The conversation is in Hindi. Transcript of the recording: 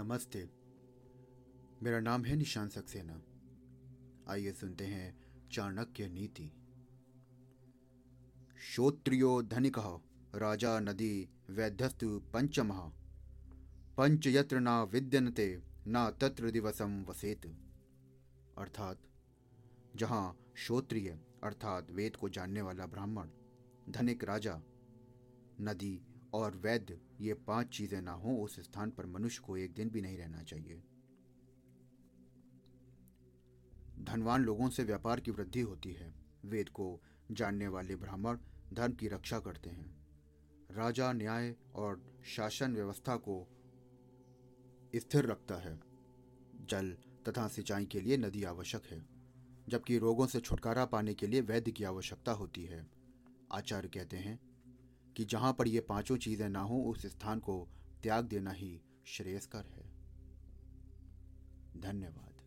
नमस्ते। मेरा नाम है निशान सक्सेना। आइए सुनते हैं चाणक्य नीति। श्रोत्रियो धनिक, राजा नदी वैध्यस्तु पंचम। पंच यत्र ना विद्यनते, ना तत्र दिवसम वसेत। अर्थात, जहाँ श्रोत्रिय अर्थात वेद को जानने वाला ब्राह्मण, धनिक राजा, नदी और वैद्य, ये पाँच चीज़ें ना हो, उस स्थान पर मनुष्य को एक दिन भी नहीं रहना चाहिए। धनवान लोगों से व्यापार की वृद्धि होती है। वेद को जानने वाले ब्राह्मण धर्म की रक्षा करते हैं। राजा न्याय और शासन व्यवस्था को स्थिर रखता है। जल तथा सिंचाई के लिए नदी आवश्यक है, जबकि रोगों से छुटकारा पाने के लिए वैद्य की आवश्यकता होती है। आचार्य कहते हैं कि जहाँ पर ये पाँचों चीज़ें ना हो, उस स्थान को त्याग देना ही श्रेयस्कर है। धन्यवाद।